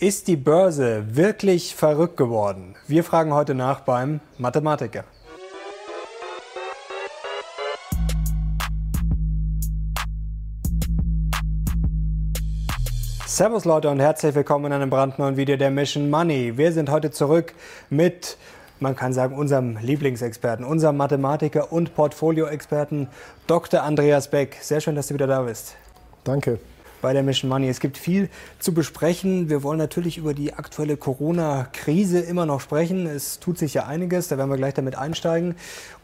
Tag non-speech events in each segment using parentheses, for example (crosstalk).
Ist die Börse wirklich verrückt geworden? Wir fragen heute nach beim Mathematiker. Servus Leute und herzlich willkommen in einem brandneuen Video der Mission Money. Wir sind heute zurück mit, man kann sagen, unserem Lieblingsexperten, unserem Mathematiker und Portfolioexperten Dr. Andreas Beck. Sehr schön, dass du wieder da bist. Danke bei der Mission Money. Es gibt viel zu besprechen. Wir wollen natürlich über die aktuelle Corona-Krise immer noch sprechen. Es tut sich ja einiges, da werden wir gleich damit einsteigen.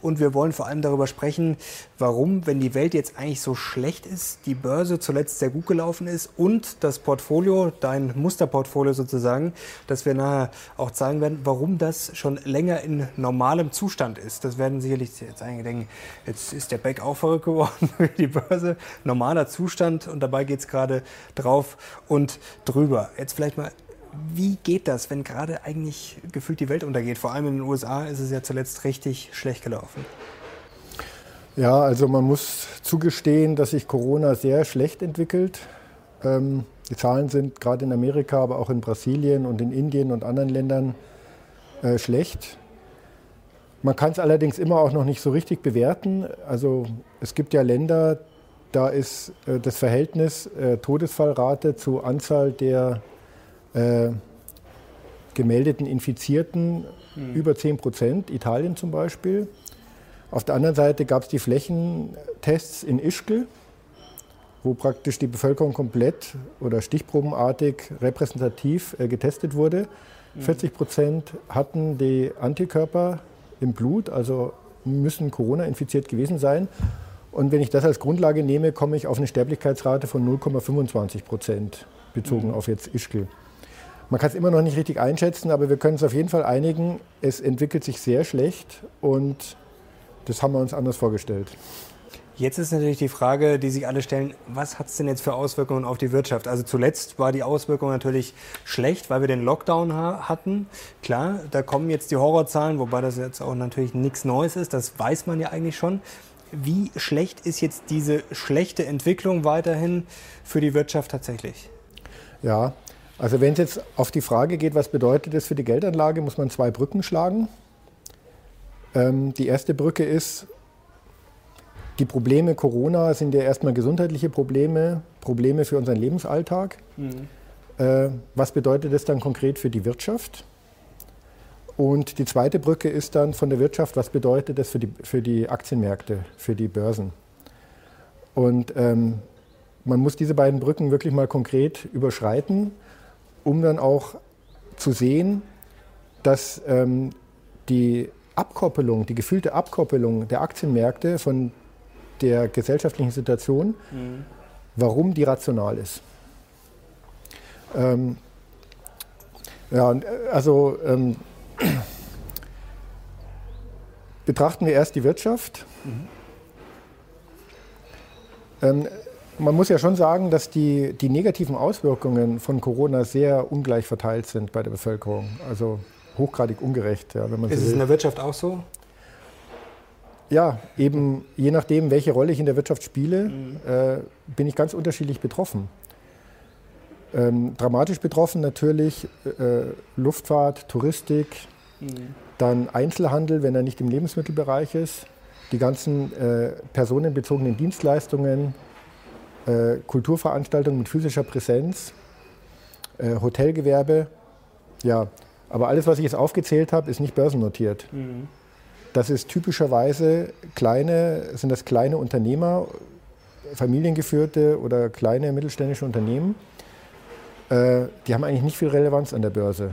Und wir wollen vor allem darüber sprechen, warum, wenn die Welt jetzt eigentlich so schlecht ist, die Börse zuletzt sehr gut gelaufen ist und das Portfolio, dein Musterportfolio sozusagen, dass wir nachher auch zeigen werden, warum das schon länger in normalem Zustand ist. Das werden sicherlich jetzt einige denken, jetzt ist der Beck auch verrückt geworden, (laughs) die Börse. Normaler Zustand und dabei geht es gerade drauf und drüber. Jetzt vielleicht mal wie geht das, wenn gerade eigentlich gefühlt die Welt untergeht? Vor allem in den USA ist es ja zuletzt richtig schlecht gelaufen. Ja, also man muss zugestehen, dass sich Corona sehr schlecht entwickelt. Ähm, die Zahlen sind gerade in Amerika, aber auch in Brasilien und in Indien und anderen Ländern äh, schlecht. Man kann es allerdings immer auch noch nicht so richtig bewerten. Also es gibt ja Länder, da ist äh, das Verhältnis äh, Todesfallrate zu Anzahl der äh, gemeldeten Infizierten mhm. über 10 Prozent, Italien zum Beispiel. Auf der anderen Seite gab es die Flächentests in Ischgl, wo praktisch die Bevölkerung komplett oder stichprobenartig repräsentativ äh, getestet wurde. Mhm. 40 Prozent hatten die Antikörper im Blut, also müssen Corona infiziert gewesen sein. Und wenn ich das als Grundlage nehme, komme ich auf eine Sterblichkeitsrate von 0,25 Prozent bezogen mhm. auf jetzt Ischgl. Man kann es immer noch nicht richtig einschätzen, aber wir können es auf jeden Fall einigen, es entwickelt sich sehr schlecht und das haben wir uns anders vorgestellt. Jetzt ist natürlich die Frage, die sich alle stellen, was hat es denn jetzt für Auswirkungen auf die Wirtschaft? Also zuletzt war die Auswirkung natürlich schlecht, weil wir den Lockdown ha hatten. Klar, da kommen jetzt die Horrorzahlen, wobei das jetzt auch natürlich nichts Neues ist, das weiß man ja eigentlich schon. Wie schlecht ist jetzt diese schlechte Entwicklung weiterhin für die Wirtschaft tatsächlich? Ja, also wenn es jetzt auf die Frage geht, was bedeutet das für die Geldanlage, muss man zwei Brücken schlagen. Ähm, die erste Brücke ist, die Probleme Corona sind ja erstmal gesundheitliche Probleme, Probleme für unseren Lebensalltag. Mhm. Äh, was bedeutet das dann konkret für die Wirtschaft? Und die zweite Brücke ist dann von der Wirtschaft, was bedeutet das für die, für die Aktienmärkte, für die Börsen? Und ähm, man muss diese beiden Brücken wirklich mal konkret überschreiten um dann auch zu sehen, dass ähm, die Abkoppelung, die gefühlte Abkoppelung der Aktienmärkte von der gesellschaftlichen Situation, mhm. warum die rational ist. Ähm, ja, äh, also ähm, betrachten wir erst die Wirtschaft. Mhm. Ähm, man muss ja schon sagen, dass die, die negativen Auswirkungen von Corona sehr ungleich verteilt sind bei der Bevölkerung. Also hochgradig ungerecht. Ja, wenn man Ist so es in der Wirtschaft auch so? Ja, eben je nachdem, welche Rolle ich in der Wirtschaft spiele, mhm. äh, bin ich ganz unterschiedlich betroffen. Ähm, dramatisch betroffen natürlich äh, Luftfahrt, Touristik, mhm. dann Einzelhandel, wenn er nicht im Lebensmittelbereich ist, die ganzen äh, personenbezogenen Dienstleistungen, äh, Kulturveranstaltungen mit physischer Präsenz, äh, Hotelgewerbe. Ja, aber alles, was ich jetzt aufgezählt habe, ist nicht börsennotiert. Mhm. Das ist typischerweise kleine, sind das kleine Unternehmer, familiengeführte oder kleine mittelständische Unternehmen. Äh, die haben eigentlich nicht viel Relevanz an der Börse.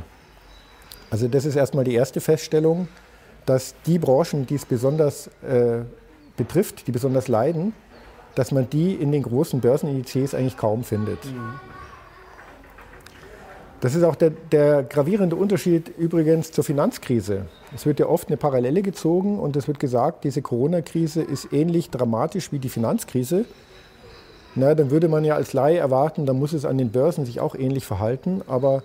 Also das ist erstmal die erste Feststellung, dass die Branchen, die es besonders äh, betrifft, die besonders leiden, dass man die in den großen Börsenindizes eigentlich kaum findet. Das ist auch der, der, gravierende Unterschied übrigens zur Finanzkrise. Es wird ja oft eine Parallele gezogen und es wird gesagt, diese Corona-Krise ist ähnlich dramatisch wie die Finanzkrise. Na, dann würde man ja als Laie erwarten, da muss es an den Börsen sich auch ähnlich verhalten. Aber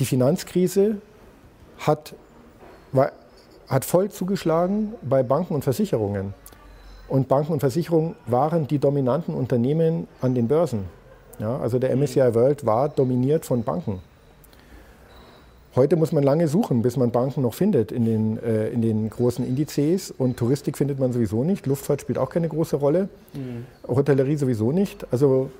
die Finanzkrise hat, war, hat voll zugeschlagen bei Banken und Versicherungen. Und Banken und Versicherungen waren die dominanten Unternehmen an den Börsen. Ja, also der MSCI World war dominiert von Banken. Heute muss man lange suchen, bis man Banken noch findet in den, äh, in den großen Indizes. Und Touristik findet man sowieso nicht. Luftfahrt spielt auch keine große Rolle. Mhm. Hotellerie sowieso nicht. Also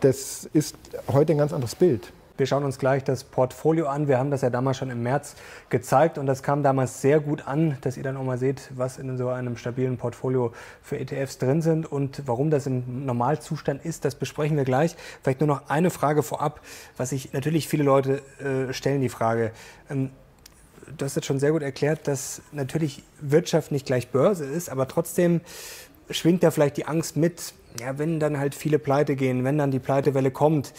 das ist heute ein ganz anderes Bild. Wir schauen uns gleich das Portfolio an. Wir haben das ja damals schon im März gezeigt und das kam damals sehr gut an, dass ihr dann auch mal seht, was in so einem stabilen Portfolio für ETFs drin sind und warum das im Normalzustand ist, das besprechen wir gleich. Vielleicht nur noch eine Frage vorab, was sich natürlich viele Leute äh, stellen, die Frage. Ähm, du hast jetzt schon sehr gut erklärt, dass natürlich Wirtschaft nicht gleich Börse ist, aber trotzdem schwingt da vielleicht die Angst mit, ja, wenn dann halt viele pleite gehen, wenn dann die Pleitewelle kommt,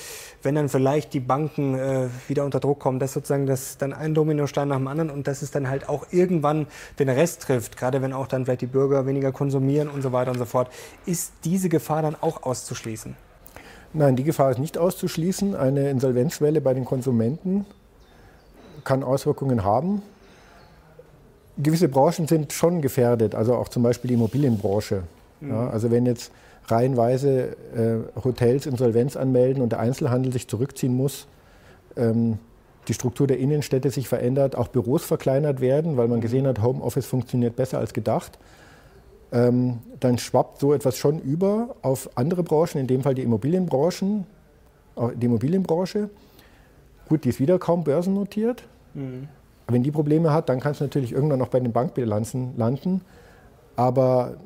wenn dann vielleicht die Banken äh, wieder unter Druck kommen, dass sozusagen das dann ein Dominostein nach dem anderen und dass es dann halt auch irgendwann den Rest trifft, gerade wenn auch dann vielleicht die Bürger weniger konsumieren und so weiter und so fort. Ist diese Gefahr dann auch auszuschließen? Nein, die Gefahr ist nicht auszuschließen. Eine Insolvenzwelle bei den Konsumenten kann Auswirkungen haben. Gewisse Branchen sind schon gefährdet, also auch zum Beispiel die Immobilienbranche. Mhm. Ja, also wenn jetzt reihenweise äh, Hotels Insolvenz anmelden und der Einzelhandel sich zurückziehen muss, ähm, die Struktur der Innenstädte sich verändert, auch Büros verkleinert werden, weil man gesehen hat, Homeoffice funktioniert besser als gedacht, ähm, dann schwappt so etwas schon über auf andere Branchen, in dem Fall die Immobilienbranchen, die Immobilienbranche. Gut, die ist wieder kaum börsennotiert. Mhm. Wenn die Probleme hat, dann kann es natürlich irgendwann noch bei den Bankbilanzen landen. Aber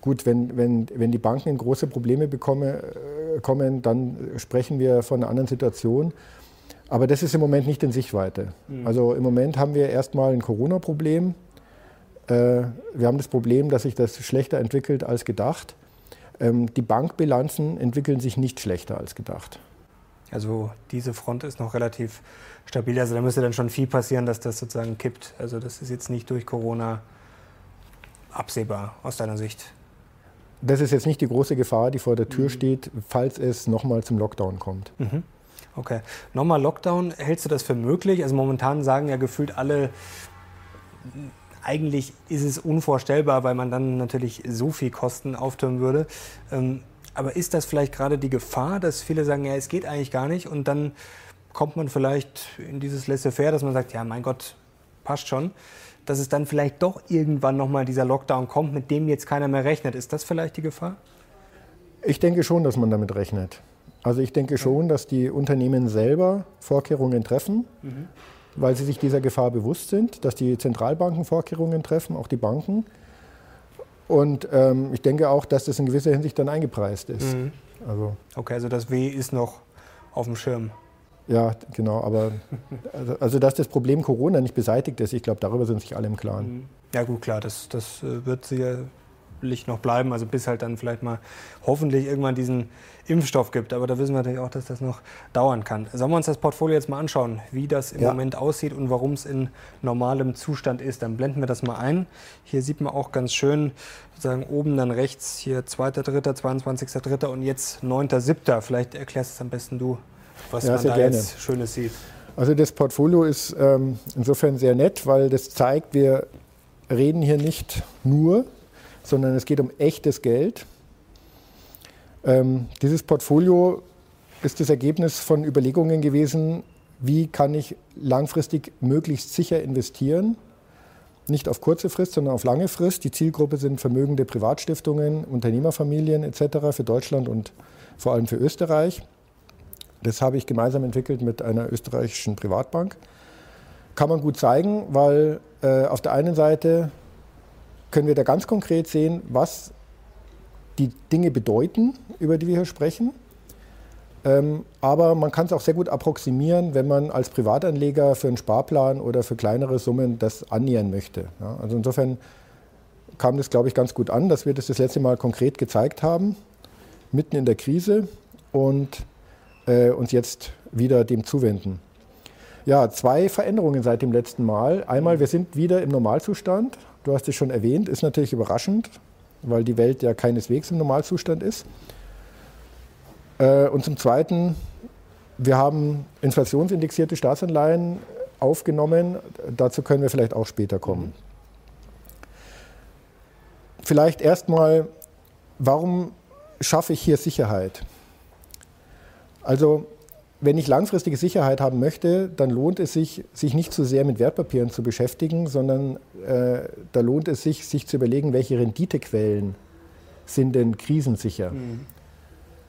Gut, wenn, wenn, wenn die Banken in große Probleme bekomme, äh, kommen, dann sprechen wir von einer anderen Situation. Aber das ist im Moment nicht in Sichtweite. Mhm. Also im Moment haben wir erstmal ein Corona-Problem. Äh, wir haben das Problem, dass sich das schlechter entwickelt als gedacht. Ähm, die Bankbilanzen entwickeln sich nicht schlechter als gedacht. Also diese Front ist noch relativ stabil. Also da müsste dann schon viel passieren, dass das sozusagen kippt. Also das ist jetzt nicht durch Corona absehbar aus deiner Sicht das ist jetzt nicht die große Gefahr, die vor der Tür mhm. steht, falls es nochmal zum Lockdown kommt. Mhm. Okay. Nochmal Lockdown, hältst du das für möglich? Also momentan sagen ja gefühlt alle, eigentlich ist es unvorstellbar, weil man dann natürlich so viel Kosten auftürmen würde. Ähm, aber ist das vielleicht gerade die Gefahr, dass viele sagen, ja, es geht eigentlich gar nicht und dann kommt man vielleicht in dieses Laissez-faire, dass man sagt, ja, mein Gott, passt schon dass es dann vielleicht doch irgendwann nochmal dieser Lockdown kommt, mit dem jetzt keiner mehr rechnet. Ist das vielleicht die Gefahr? Ich denke schon, dass man damit rechnet. Also ich denke schon, dass die Unternehmen selber Vorkehrungen treffen, mhm. weil sie sich dieser Gefahr bewusst sind, dass die Zentralbanken Vorkehrungen treffen, auch die Banken. Und ähm, ich denke auch, dass das in gewisser Hinsicht dann eingepreist ist. Mhm. Also. Okay, also das W ist noch auf dem Schirm. Ja, genau, aber also, also, dass das Problem Corona nicht beseitigt ist, ich glaube, darüber sind sich alle im Klaren. Mhm. Ja gut, klar, das, das äh, wird sicherlich noch bleiben, also bis halt dann vielleicht mal hoffentlich irgendwann diesen Impfstoff gibt. Aber da wissen wir natürlich auch, dass das noch dauern kann. Sollen wir uns das Portfolio jetzt mal anschauen, wie das im ja. Moment aussieht und warum es in normalem Zustand ist. Dann blenden wir das mal ein. Hier sieht man auch ganz schön, sozusagen oben dann rechts hier 2.3., 22.3. und jetzt 9.7. Vielleicht erklärst du es am besten du was ja, man da gerne. jetzt Schönes sieht. Also das Portfolio ist ähm, insofern sehr nett, weil das zeigt, wir reden hier nicht nur, sondern es geht um echtes Geld. Ähm, dieses Portfolio ist das Ergebnis von Überlegungen gewesen, wie kann ich langfristig möglichst sicher investieren. Nicht auf kurze Frist, sondern auf lange Frist. Die Zielgruppe sind vermögende Privatstiftungen, Unternehmerfamilien etc. für Deutschland und vor allem für Österreich. Das habe ich gemeinsam entwickelt mit einer österreichischen Privatbank. Kann man gut zeigen, weil äh, auf der einen Seite können wir da ganz konkret sehen, was die Dinge bedeuten, über die wir hier sprechen. Ähm, aber man kann es auch sehr gut approximieren, wenn man als Privatanleger für einen Sparplan oder für kleinere Summen das annähern möchte. Ja, also insofern kam das, glaube ich, ganz gut an, dass wir das das letzte Mal konkret gezeigt haben, mitten in der Krise. Und äh, uns jetzt wieder dem zuwenden. Ja, zwei Veränderungen seit dem letzten Mal. Einmal, wir sind wieder im Normalzustand. Du hast es schon erwähnt, ist natürlich überraschend, weil die Welt ja keineswegs im Normalzustand ist. Äh, und zum Zweiten, wir haben inflationsindexierte Staatsanleihen aufgenommen. Dazu können wir vielleicht auch später kommen. Vielleicht erstmal, warum schaffe ich hier Sicherheit? Also wenn ich langfristige Sicherheit haben möchte, dann lohnt es sich, sich nicht zu sehr mit Wertpapieren zu beschäftigen, sondern äh, da lohnt es sich, sich zu überlegen, welche Renditequellen sind denn krisensicher. Mhm.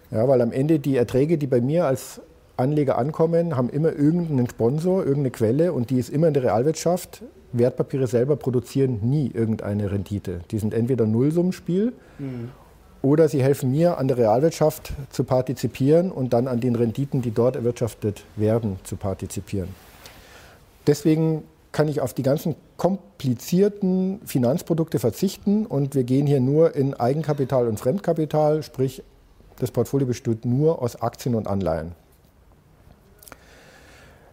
Ja, weil am Ende die Erträge, die bei mir als Anleger ankommen, haben immer irgendeinen Sponsor, irgendeine Quelle und die ist immer in der Realwirtschaft. Wertpapiere selber produzieren nie irgendeine Rendite. Die sind entweder Nullsummenspiel mhm. Oder sie helfen mir, an der Realwirtschaft zu partizipieren und dann an den Renditen, die dort erwirtschaftet werden, zu partizipieren. Deswegen kann ich auf die ganzen komplizierten Finanzprodukte verzichten und wir gehen hier nur in Eigenkapital und Fremdkapital, sprich das Portfolio besteht nur aus Aktien und Anleihen.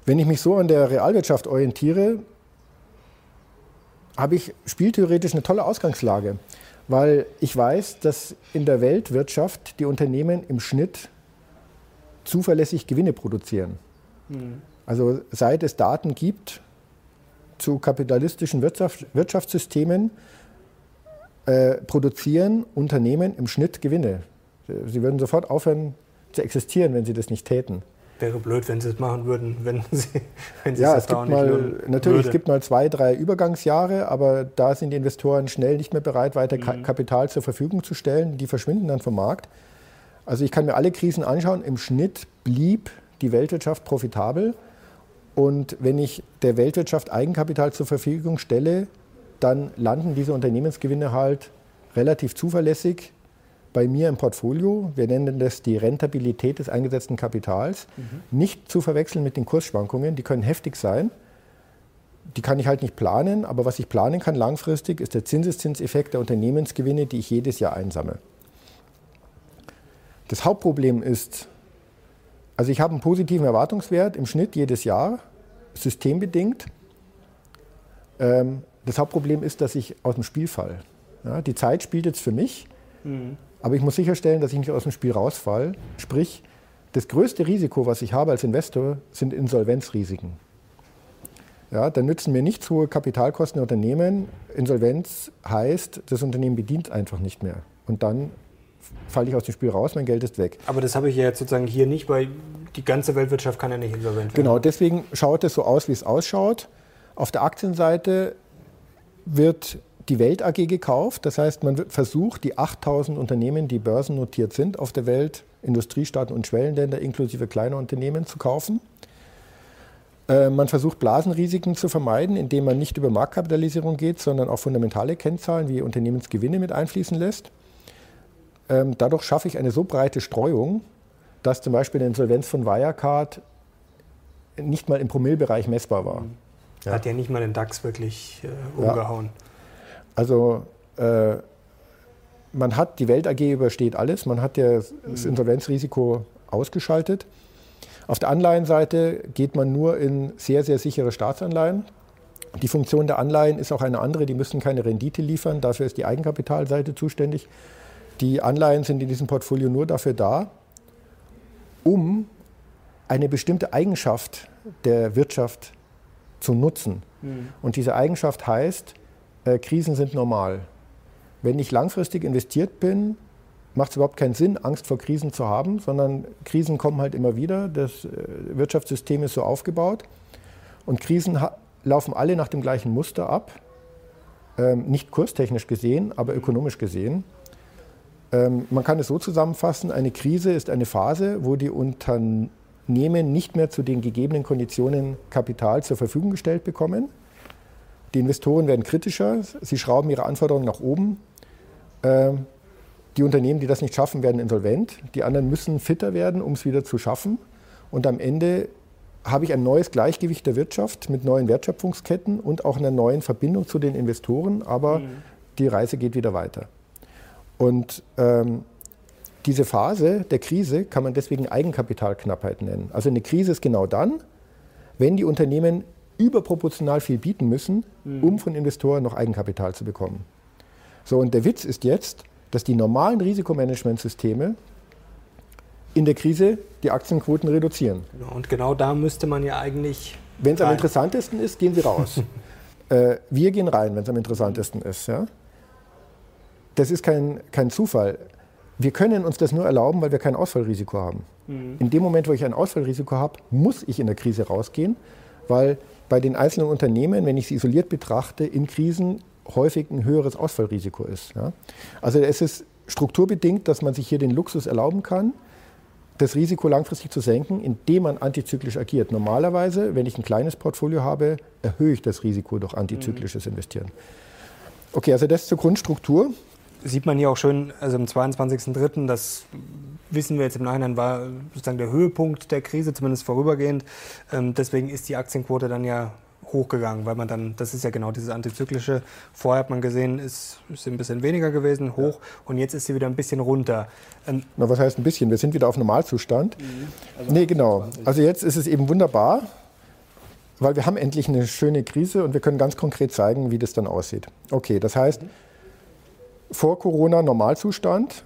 Wenn ich mich so an der Realwirtschaft orientiere, habe ich spieltheoretisch eine tolle Ausgangslage, weil ich weiß, dass in der Weltwirtschaft die Unternehmen im Schnitt zuverlässig Gewinne produzieren. Mhm. Also seit es Daten gibt zu kapitalistischen Wirtschaft, Wirtschaftssystemen, äh, produzieren Unternehmen im Schnitt Gewinne. Sie würden sofort aufhören zu existieren, wenn sie das nicht täten. Wäre blöd, wenn sie es machen würden, wenn (laughs) sie, wenn sie ja, es gibt mal, natürlich, würde. es gibt mal zwei, drei Übergangsjahre, aber da sind die Investoren schnell nicht mehr bereit, weiter mhm. Kapital zur Verfügung zu stellen. Die verschwinden dann vom Markt. Also ich kann mir alle Krisen anschauen. Im Schnitt blieb die Weltwirtschaft profitabel. Und wenn ich der Weltwirtschaft Eigenkapital zur Verfügung stelle, dann landen diese Unternehmensgewinne halt relativ zuverlässig bei mir im Portfolio. Wir nennen das die Rentabilität des eingesetzten Kapitals. Mhm. Nicht zu verwechseln mit den Kursschwankungen, die können heftig sein. Die kann ich halt nicht planen, aber was ich planen kann langfristig, ist der Zinseszinseffekt der Unternehmensgewinne, die ich jedes Jahr einsammle. Das Hauptproblem ist, also ich habe einen positiven Erwartungswert im Schnitt jedes Jahr, systembedingt. Ähm, das Hauptproblem ist, dass ich aus dem Spiel falle. Die Zeit spielt jetzt für mich. Mhm. Aber ich muss sicherstellen, dass ich nicht aus dem Spiel rausfalle. Sprich, das größte Risiko, was ich habe als Investor, sind Insolvenzrisiken. Ja, dann nützen mir nicht hohe Kapitalkosten der Unternehmen. Insolvenz heißt, das Unternehmen bedient einfach nicht mehr. Und dann falle ich aus dem Spiel raus, mein Geld ist weg. Aber das habe ich ja jetzt sozusagen hier nicht, weil die ganze Weltwirtschaft kann ja nicht insolvent werden. Genau, deswegen schaut es so aus, wie es ausschaut. Auf der Aktienseite wird die Welt AG gekauft. Das heißt, man versucht, die 8000 Unternehmen, die börsennotiert sind auf der Welt, Industriestaaten und Schwellenländer inklusive kleiner Unternehmen zu kaufen. Äh, man versucht Blasenrisiken zu vermeiden, indem man nicht über Marktkapitalisierung geht, sondern auch fundamentale Kennzahlen wie Unternehmensgewinne mit einfließen lässt. Ähm, dadurch schaffe ich eine so breite Streuung, dass zum Beispiel eine Insolvenz von Wirecard nicht mal im Promillbereich messbar war. Hat ja nicht mal den DAX wirklich äh, umgehauen. Ja. Also äh, man hat, die Welt AG übersteht alles, man hat ja das mhm. Insolvenzrisiko ausgeschaltet. Auf der Anleihenseite geht man nur in sehr, sehr sichere Staatsanleihen. Die Funktion der Anleihen ist auch eine andere, die müssen keine Rendite liefern, dafür ist die Eigenkapitalseite zuständig. Die Anleihen sind in diesem Portfolio nur dafür da, um eine bestimmte Eigenschaft der Wirtschaft zu nutzen. Mhm. Und diese Eigenschaft heißt, äh, Krisen sind normal. Wenn ich langfristig investiert bin, macht es überhaupt keinen Sinn, Angst vor Krisen zu haben, sondern Krisen kommen halt immer wieder. Das äh, Wirtschaftssystem ist so aufgebaut. Und Krisen laufen alle nach dem gleichen Muster ab. Ähm, nicht kurstechnisch gesehen, aber ökonomisch gesehen. Ähm, man kann es so zusammenfassen, eine Krise ist eine Phase, wo die Unternehmen nicht mehr zu den gegebenen Konditionen Kapital zur Verfügung gestellt bekommen die Investoren werden kritischer, sie schrauben ihre Anforderungen nach oben. Ähm, die Unternehmen, die das nicht schaffen, werden insolvent. Die anderen müssen fitter werden, um es wieder zu schaffen. Und am Ende habe ich ein neues Gleichgewicht der Wirtschaft mit neuen Wertschöpfungsketten und auch einer neuen Verbindung zu den Investoren, aber mhm. die Reise geht wieder weiter. Und ähm, diese Phase der Krise kann man deswegen Eigenkapitalknappheit nennen. Also eine Krise ist genau dann, wenn die Unternehmen überproportional viel bieten müssen, mhm. um von Investoren noch Eigenkapital zu bekommen. So, und der Witz ist jetzt, dass die normalen Risikomanagementsysteme in der Krise die Aktienquoten reduzieren. Genau, und genau da müsste man ja eigentlich. Wenn es am interessantesten ist, gehen sie raus. (laughs) äh, wir gehen rein, wenn es am interessantesten ist. Ja? Das ist kein, kein Zufall. Wir können uns das nur erlauben, weil wir kein Ausfallrisiko haben. Mhm. In dem Moment, wo ich ein Ausfallrisiko habe, muss ich in der Krise rausgehen, weil bei den einzelnen Unternehmen, wenn ich sie isoliert betrachte, in Krisen häufig ein höheres Ausfallrisiko ist. Ja? Also es ist strukturbedingt, dass man sich hier den Luxus erlauben kann, das Risiko langfristig zu senken, indem man antizyklisch agiert. Normalerweise, wenn ich ein kleines Portfolio habe, erhöhe ich das Risiko durch antizyklisches Investieren. Okay, also das zur Grundstruktur. Sieht man hier auch schön, also am 22.03., das wissen wir jetzt im Nachhinein, war sozusagen der Höhepunkt der Krise, zumindest vorübergehend. Ähm, deswegen ist die Aktienquote dann ja hochgegangen, weil man dann, das ist ja genau dieses antizyklische, vorher hat man gesehen, ist, ist ein bisschen weniger gewesen, hoch und jetzt ist sie wieder ein bisschen runter. Ähm Na, was heißt ein bisschen? Wir sind wieder auf Normalzustand. Mhm. Also nee, genau. Also jetzt ist es eben wunderbar, weil wir haben endlich eine schöne Krise und wir können ganz konkret zeigen, wie das dann aussieht. Okay, das heißt, mhm. Vor Corona Normalzustand,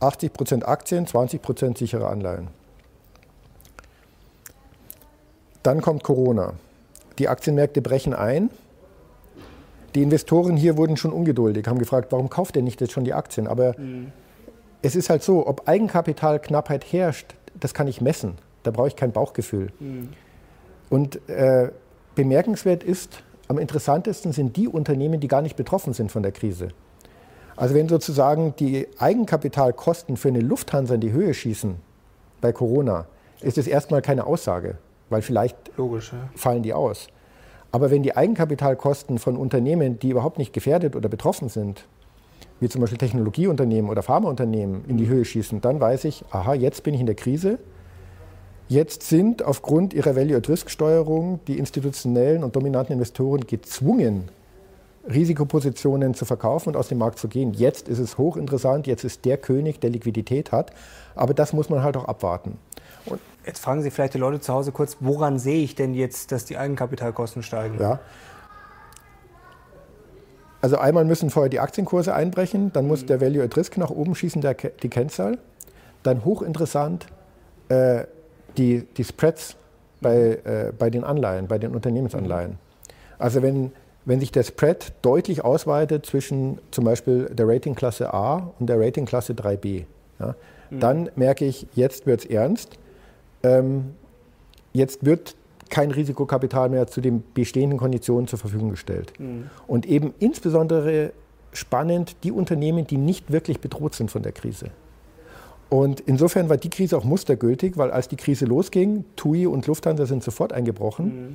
80 Prozent Aktien, 20 Prozent sichere Anleihen. Dann kommt Corona. Die Aktienmärkte brechen ein. Die Investoren hier wurden schon ungeduldig, haben gefragt, warum kauft ihr nicht jetzt schon die Aktien? Aber mhm. es ist halt so, ob Eigenkapitalknappheit herrscht, das kann ich messen. Da brauche ich kein Bauchgefühl. Mhm. Und äh, bemerkenswert ist, am interessantesten sind die Unternehmen, die gar nicht betroffen sind von der Krise. Also wenn sozusagen die Eigenkapitalkosten für eine Lufthansa in die Höhe schießen bei Corona, ist es erstmal keine Aussage weil vielleicht Logisch, ja. fallen die aus. Aber wenn die Eigenkapitalkosten von Unternehmen, die überhaupt nicht gefährdet oder betroffen sind, wie zum Beispiel Technologieunternehmen oder Pharmaunternehmen, in die mhm. Höhe schießen, dann weiß ich, aha, jetzt bin ich in der Krise. Jetzt sind aufgrund ihrer Value-at-Risk-Steuerung die institutionellen und dominanten Investoren gezwungen, Risikopositionen zu verkaufen und aus dem Markt zu gehen. Jetzt ist es hochinteressant, jetzt ist der König, der Liquidität hat. Aber das muss man halt auch abwarten. Und jetzt fragen Sie vielleicht die Leute zu Hause kurz, woran sehe ich denn jetzt, dass die Eigenkapitalkosten steigen? Ja. Also einmal müssen vorher die Aktienkurse einbrechen, dann muss mhm. der Value at Risk nach oben schießen, der, die Kennzahl. Dann hochinteressant äh, die, die Spreads bei, äh, bei den Anleihen, bei den Unternehmensanleihen. Mhm. Also wenn, wenn sich der Spread deutlich ausweitet zwischen zum Beispiel der Ratingklasse A und der Ratingklasse 3b, ja, mhm. dann merke ich, jetzt wird es ernst ähm, jetzt wird kein Risikokapital mehr zu den bestehenden Konditionen zur Verfügung gestellt. Mhm. Und eben insbesondere spannend die Unternehmen, die nicht wirklich bedroht sind von der Krise. Und insofern war die Krise auch mustergültig, weil als die Krise losging, TUI und Lufthansa sind sofort eingebrochen. Mhm.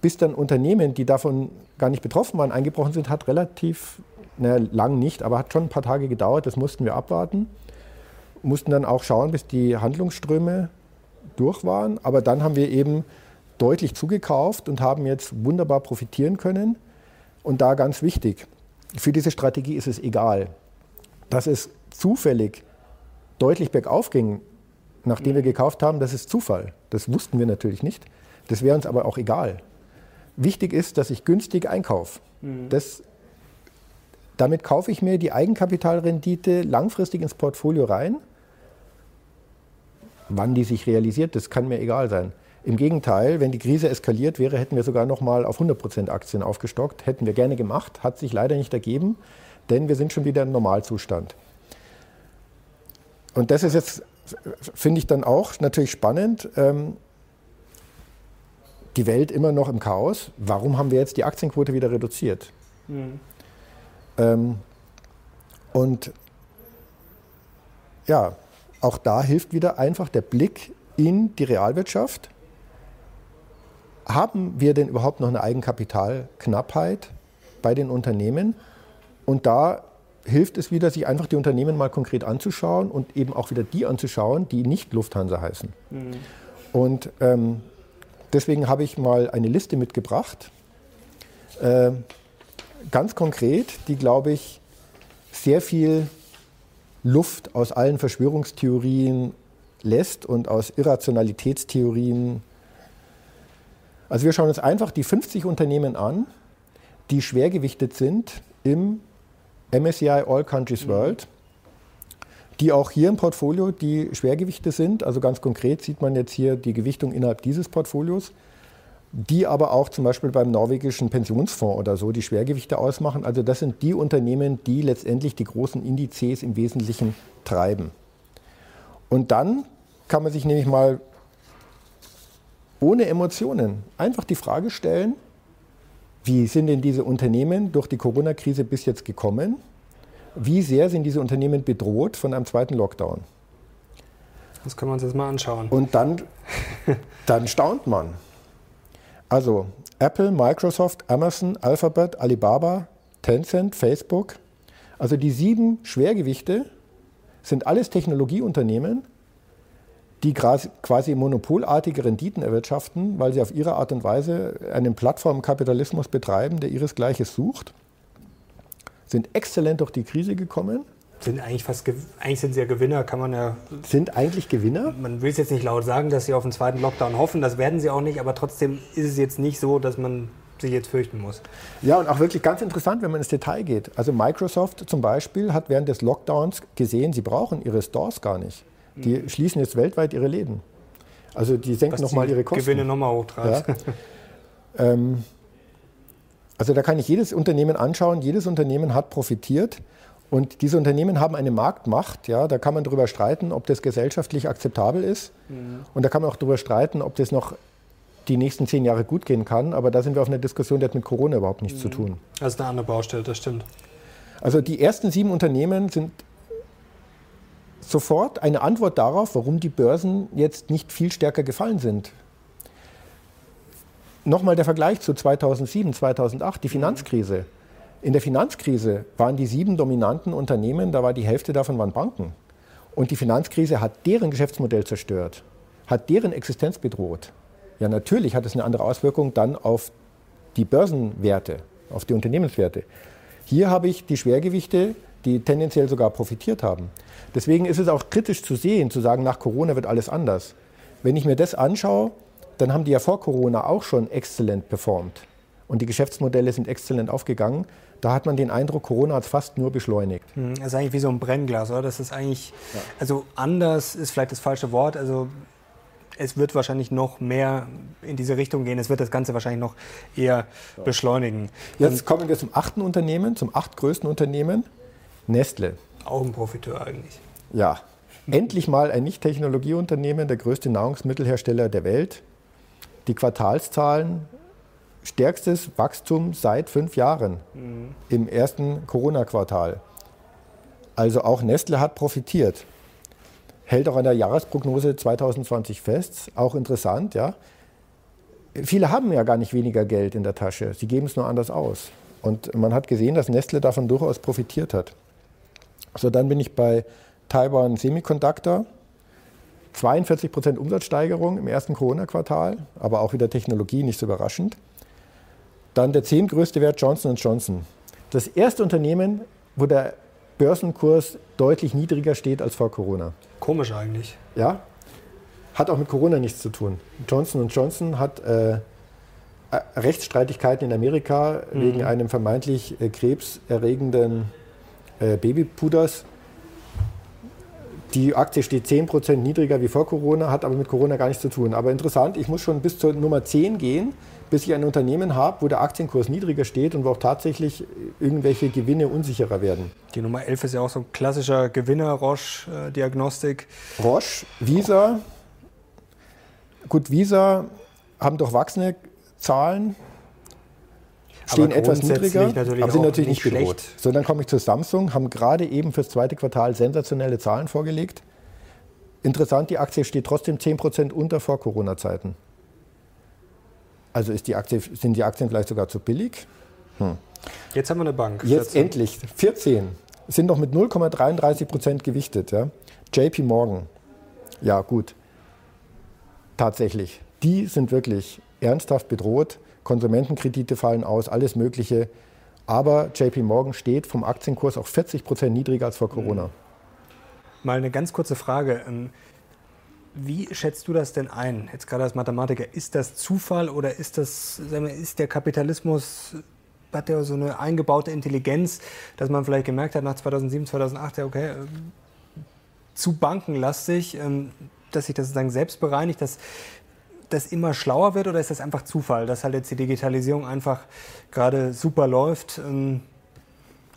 Bis dann Unternehmen, die davon gar nicht betroffen waren, eingebrochen sind, hat relativ, naja, lang nicht, aber hat schon ein paar Tage gedauert. Das mussten wir abwarten. Mussten dann auch schauen, bis die Handlungsströme durch waren. Aber dann haben wir eben deutlich zugekauft und haben jetzt wunderbar profitieren können. Und da ganz wichtig, für diese Strategie ist es egal, dass es zufällig deutlich bergauf ging, nachdem wir gekauft haben, das ist Zufall. Das wussten wir natürlich nicht. Das wäre uns aber auch egal. Wichtig ist, dass ich günstig einkaufe. Mhm. Das, damit kaufe ich mir die Eigenkapitalrendite langfristig ins Portfolio rein Wann die sich realisiert, das kann mir egal sein. Im Gegenteil, wenn die Krise eskaliert wäre, hätten wir sogar noch mal auf 100% Aktien aufgestockt. Hätten wir gerne gemacht, hat sich leider nicht ergeben, denn wir sind schon wieder im Normalzustand. Und das ist jetzt, finde ich dann auch natürlich spannend. Ähm, die Welt immer noch im Chaos. Warum haben wir jetzt die Aktienquote wieder reduziert? Mhm. Ähm, und ja, auch da hilft wieder einfach der Blick in die Realwirtschaft. Haben wir denn überhaupt noch eine Eigenkapitalknappheit bei den Unternehmen? Und da hilft es wieder, sich einfach die Unternehmen mal konkret anzuschauen und eben auch wieder die anzuschauen, die nicht Lufthansa heißen. Mhm. Und ähm, deswegen habe ich mal eine Liste mitgebracht, äh, ganz konkret, die, glaube ich, sehr viel Luft aus allen Verschwörungstheorien lässt und aus Irrationalitätstheorien. Also wir schauen uns einfach die 50 Unternehmen an, die schwergewichtet sind im MSCI All Countries mhm. Die auch hier im Portfolio die Schwergewichte sind. Also ganz konkret sieht man jetzt hier die Gewichtung innerhalb dieses Portfolios die aber auch zum Beispiel beim norwegischen Pensionsfonds oder so die Schwergewichte ausmachen. Also das sind die Unternehmen, die letztendlich die großen Indizes im Wesentlichen treiben. Und dann kann man sich nämlich mal ohne Emotionen einfach die Frage stellen, wie sind denn diese Unternehmen durch die Corona-Krise bis jetzt gekommen? Wie sehr sind diese Unternehmen bedroht von einem zweiten Lockdown? Das können wir uns jetzt mal anschauen. Und dann, dann staunt man. Also Apple, Microsoft, Amazon, Alphabet, Alibaba, Tencent, Facebook. Also die sieben Schwergewichte sind alles Technologieunternehmen, die quasi monopolartige Renditen erwirtschaften, weil sie auf ihre Art und Weise einen Plattformkapitalismus betreiben, der ihresgleiches sucht, sind exzellent durch die Krise gekommen. Sind eigentlich fast, eigentlich sind sie ja Gewinner, kann man ja. Sind eigentlich Gewinner? Man will es jetzt nicht laut sagen, dass sie auf einen zweiten Lockdown hoffen, das werden sie auch nicht, aber trotzdem ist es jetzt nicht so, dass man sich jetzt fürchten muss. Ja, und auch wirklich ganz interessant, wenn man ins Detail geht. Also Microsoft zum Beispiel hat während des Lockdowns gesehen, sie brauchen ihre Stores gar nicht. Die mhm. schließen jetzt weltweit ihre Läden. Also die senken nochmal ihre Kosten. Gewinne nochmal hochtreibt. Ja. (laughs) ähm, also da kann ich jedes Unternehmen anschauen. Jedes Unternehmen hat profitiert. Und diese Unternehmen haben eine Marktmacht. Ja, da kann man darüber streiten, ob das gesellschaftlich akzeptabel ist. Mhm. Und da kann man auch darüber streiten, ob das noch die nächsten zehn Jahre gut gehen kann. Aber da sind wir auf einer Diskussion, die hat mit Corona überhaupt nichts mhm. zu tun. Ist eine andere Baustelle, das stimmt. Also die ersten sieben Unternehmen sind sofort eine Antwort darauf, warum die Börsen jetzt nicht viel stärker gefallen sind. Nochmal der Vergleich zu 2007, 2008, die Finanzkrise. In der Finanzkrise waren die sieben dominanten Unternehmen, da war die Hälfte davon waren Banken. Und die Finanzkrise hat deren Geschäftsmodell zerstört, hat deren Existenz bedroht. Ja, natürlich hat es eine andere Auswirkung dann auf die Börsenwerte, auf die Unternehmenswerte. Hier habe ich die Schwergewichte, die tendenziell sogar profitiert haben. Deswegen ist es auch kritisch zu sehen, zu sagen, nach Corona wird alles anders. Wenn ich mir das anschaue, dann haben die ja vor Corona auch schon exzellent performt. Und die Geschäftsmodelle sind exzellent aufgegangen. Da hat man den Eindruck, Corona hat es fast nur beschleunigt. Hm, das ist eigentlich wie so ein Brennglas, oder? Das ist eigentlich, ja. also anders ist vielleicht das falsche Wort. Also es wird wahrscheinlich noch mehr in diese Richtung gehen. Es wird das Ganze wahrscheinlich noch eher ja. beschleunigen. Jetzt kommen wir zum achten Unternehmen, zum achtgrößten Unternehmen, Nestle. Auch ein Profiteur eigentlich. Ja, endlich mal ein Nicht-Technologieunternehmen, der größte Nahrungsmittelhersteller der Welt. Die Quartalszahlen, stärkstes Wachstum seit fünf Jahren mhm. im ersten Corona-Quartal. Also auch Nestle hat profitiert. Hält auch an der Jahresprognose 2020 fest. Auch interessant, ja. Viele haben ja gar nicht weniger Geld in der Tasche. Sie geben es nur anders aus. Und man hat gesehen, dass Nestle davon durchaus profitiert hat. So, dann bin ich bei Taiwan Semiconductor. 42 Prozent Umsatzsteigerung im ersten Corona-Quartal, aber auch wieder Technologie, nicht so überraschend. Dann der zehntgrößte Wert Johnson Johnson. Das erste Unternehmen, wo der Börsenkurs deutlich niedriger steht als vor Corona. Komisch eigentlich. Ja, hat auch mit Corona nichts zu tun. Johnson Johnson hat äh, äh, Rechtsstreitigkeiten in Amerika mhm. wegen einem vermeintlich äh, krebserregenden äh, Babypuders. Die Aktie steht 10% niedriger wie vor Corona, hat aber mit Corona gar nichts zu tun. Aber interessant, ich muss schon bis zur Nummer 10 gehen, bis ich ein Unternehmen habe, wo der Aktienkurs niedriger steht und wo auch tatsächlich irgendwelche Gewinne unsicherer werden. Die Nummer 11 ist ja auch so ein klassischer Gewinner, Roche-Diagnostik. Äh, Roche, Visa. Gut, Visa haben durchwachsene Zahlen, stehen etwas niedriger, aber sind natürlich nicht bedroht. So, dann komme ich zu Samsung, haben gerade eben fürs zweite Quartal sensationelle Zahlen vorgelegt. Interessant, die Aktie steht trotzdem 10% unter vor Corona-Zeiten. Also ist die Aktie, sind die Aktien vielleicht sogar zu billig? Hm. Jetzt haben wir eine Bank. Jetzt 14. endlich. 14. Sind noch mit 0,33% gewichtet. Ja? JP Morgan. Ja, gut. Tatsächlich. Die sind wirklich ernsthaft bedroht. Konsumentenkredite fallen aus, alles Mögliche. Aber JP Morgan steht vom Aktienkurs auch 40 Prozent niedriger als vor Corona. Mhm. Mal eine ganz kurze Frage. Ähm, wie schätzt du das denn ein, jetzt gerade als Mathematiker? Ist das Zufall oder ist, das, wir, ist der Kapitalismus, hat der so eine eingebaute Intelligenz, dass man vielleicht gemerkt hat nach 2007, 2008, ja, okay, ähm, zu bankenlastig, ähm, dass sich das sozusagen selbst bereinigt, dass das immer schlauer wird oder ist das einfach Zufall, dass halt jetzt die Digitalisierung einfach gerade super läuft? Ähm,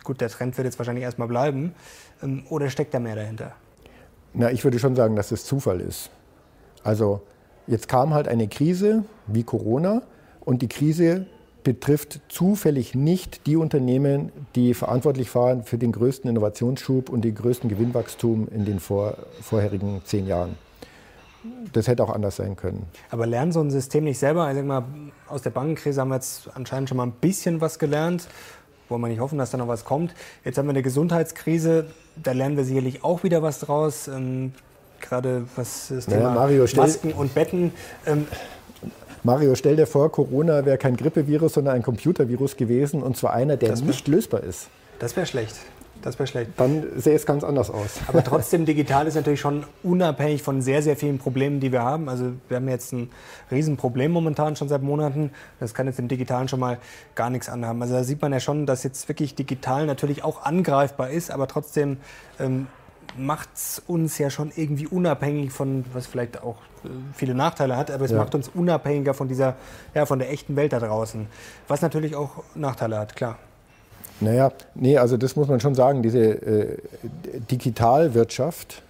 gut, der Trend wird jetzt wahrscheinlich erstmal bleiben. Ähm, oder steckt da mehr dahinter? Na, ich würde schon sagen, dass es Zufall ist. Also jetzt kam halt eine Krise wie Corona und die Krise betrifft zufällig nicht die Unternehmen, die verantwortlich waren für den größten Innovationsschub und den größten Gewinnwachstum in den vor, vorherigen zehn Jahren. Das hätte auch anders sein können. Aber lernt so ein System nicht selber? Ich mal, aus der Bankenkrise haben wir jetzt anscheinend schon mal ein bisschen was gelernt. Wollen wir nicht hoffen, dass da noch was kommt. Jetzt haben wir eine Gesundheitskrise. Da lernen wir sicherlich auch wieder was draus. Ähm, gerade was das Thema naja, Mario, Masken und Betten. Ähm, Mario, stell dir vor, Corona wäre kein Grippevirus, sondern ein Computervirus gewesen und zwar einer, der nicht lösbar ist. Das wäre schlecht. Das wäre schlecht. Dann sähe es ganz anders aus. Aber trotzdem, digital ist natürlich schon unabhängig von sehr, sehr vielen Problemen, die wir haben. Also wir haben jetzt ein Riesenproblem momentan schon seit Monaten. Das kann jetzt im Digitalen schon mal gar nichts anhaben. Also da sieht man ja schon, dass jetzt wirklich digital natürlich auch angreifbar ist, aber trotzdem ähm, macht es uns ja schon irgendwie unabhängig von, was vielleicht auch äh, viele Nachteile hat, aber es ja. macht uns unabhängiger von dieser, ja, von der echten Welt da draußen. Was natürlich auch Nachteile hat, klar. Naja, nee, also das muss man schon sagen, diese äh, Digitalwirtschaft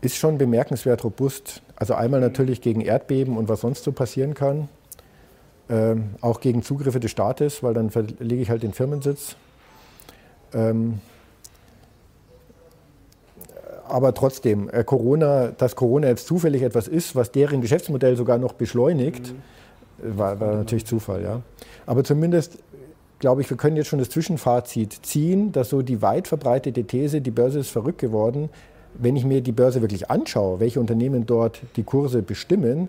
ist schon bemerkenswert robust. Also einmal natürlich gegen Erdbeben und was sonst so passieren kann. Ähm, auch gegen Zugriffe des Staates, weil dann verlege ich halt den Firmensitz. Ähm, aber trotzdem, äh, Corona, dass Corona jetzt zufällig etwas ist, was deren Geschäftsmodell sogar noch beschleunigt, mhm. war, war natürlich Zufall. Ja. Aber zumindest glaube ich, wir können jetzt schon das Zwischenfazit ziehen, dass so die weit verbreitete These, die Börse ist verrückt geworden, wenn ich mir die Börse wirklich anschaue, welche Unternehmen dort die Kurse bestimmen,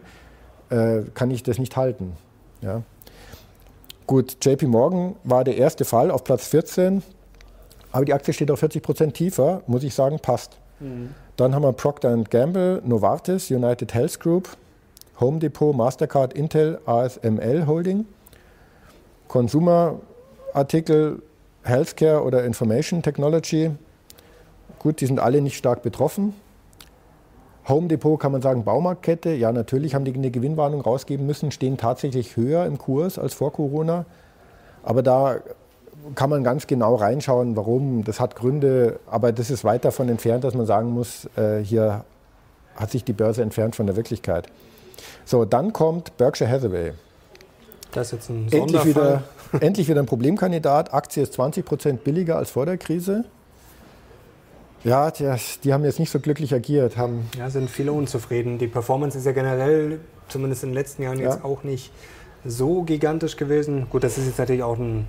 äh, kann ich das nicht halten. Ja. Gut, JP Morgan war der erste Fall auf Platz 14, aber die Aktie steht auf 40 Prozent tiefer, muss ich sagen, passt. Mhm. Dann haben wir Procter Gamble, Novartis, United Health Group, Home Depot, Mastercard, Intel, ASML Holding. Consumer Artikel Healthcare oder Information Technology. Gut, die sind alle nicht stark betroffen. Home Depot kann man sagen, Baumarktkette. Ja, natürlich haben die eine Gewinnwarnung rausgeben müssen, stehen tatsächlich höher im Kurs als vor Corona. Aber da kann man ganz genau reinschauen, warum. Das hat Gründe, aber das ist weit davon entfernt, dass man sagen muss, äh, hier hat sich die Börse entfernt von der Wirklichkeit. So, dann kommt Berkshire Hathaway. Das ist jetzt ein Endlich wieder, endlich wieder ein Problemkandidat. Aktie ist 20 Prozent billiger als vor der Krise. Ja, die, die, haben jetzt nicht so glücklich agiert. Haben ja, sind viele unzufrieden. Die Performance ist ja generell, zumindest in den letzten Jahren, jetzt ja. auch nicht so gigantisch gewesen. Gut, das ist jetzt natürlich auch ein,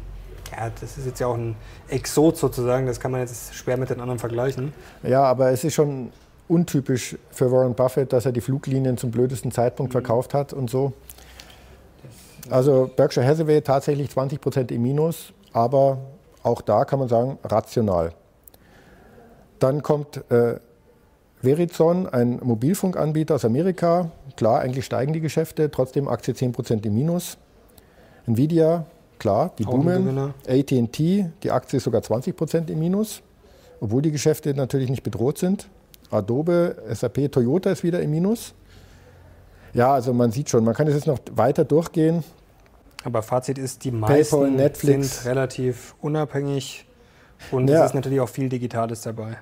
ja, das ist jetzt ja auch ein Exot sozusagen. Das kann man jetzt schwer mit den anderen vergleichen. Ja, aber es ist schon untypisch für Warren Buffett, dass er die Fluglinien zum blödesten Zeitpunkt mhm. verkauft hat und so. Also Berkshire Hathaway tatsächlich 20 Prozent im Minus, aber auch da kann man sagen, rational. Dann kommt äh, Verizon, ein Mobilfunkanbieter aus Amerika. Klar, eigentlich steigen die Geschäfte, trotzdem Aktie 10 Prozent im Minus. Nvidia, klar, die boomen. AT&T, die Aktie ist sogar 20 Prozent im Minus, obwohl die Geschäfte natürlich nicht bedroht sind. Adobe, SAP, Toyota ist wieder im Minus. Ja, also man sieht schon, man kann es jetzt noch weiter durchgehen. Aber Fazit ist, die meisten PayPal, sind relativ unabhängig und ja. es ist natürlich auch viel Digitales dabei.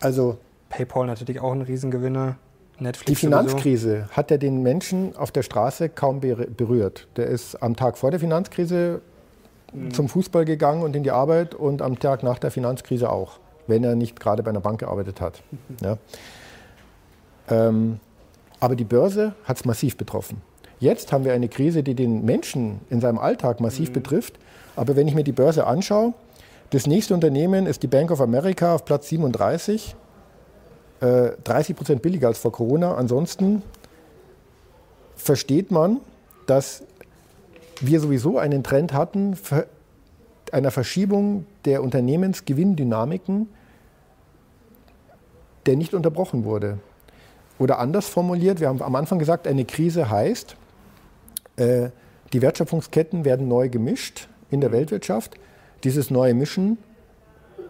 Also PayPal natürlich auch ein Riesengewinner. Netflix die Finanzkrise sowieso. hat ja den Menschen auf der Straße kaum berührt. Der ist am Tag vor der Finanzkrise mhm. zum Fußball gegangen und in die Arbeit und am Tag nach der Finanzkrise auch, wenn er nicht gerade bei einer Bank gearbeitet hat. Mhm. (laughs) Ja. Ähm, aber die Börse hat es massiv betroffen. Jetzt haben wir eine Krise, die den Menschen in seinem Alltag massiv mhm. betrifft. Aber wenn ich mir die Börse anschaue, das nächste Unternehmen ist die Bank of America auf Platz 37, äh, 30 Prozent billiger als vor Corona. Ansonsten versteht man, dass wir sowieso einen Trend hatten einer Verschiebung der Unternehmensgewinndynamiken, der nicht unterbrochen wurde. Oder anders formuliert, wir haben am Anfang gesagt, eine Krise heißt, äh, die Wertschöpfungsketten werden neu gemischt in der Weltwirtschaft. Dieses neue Mischen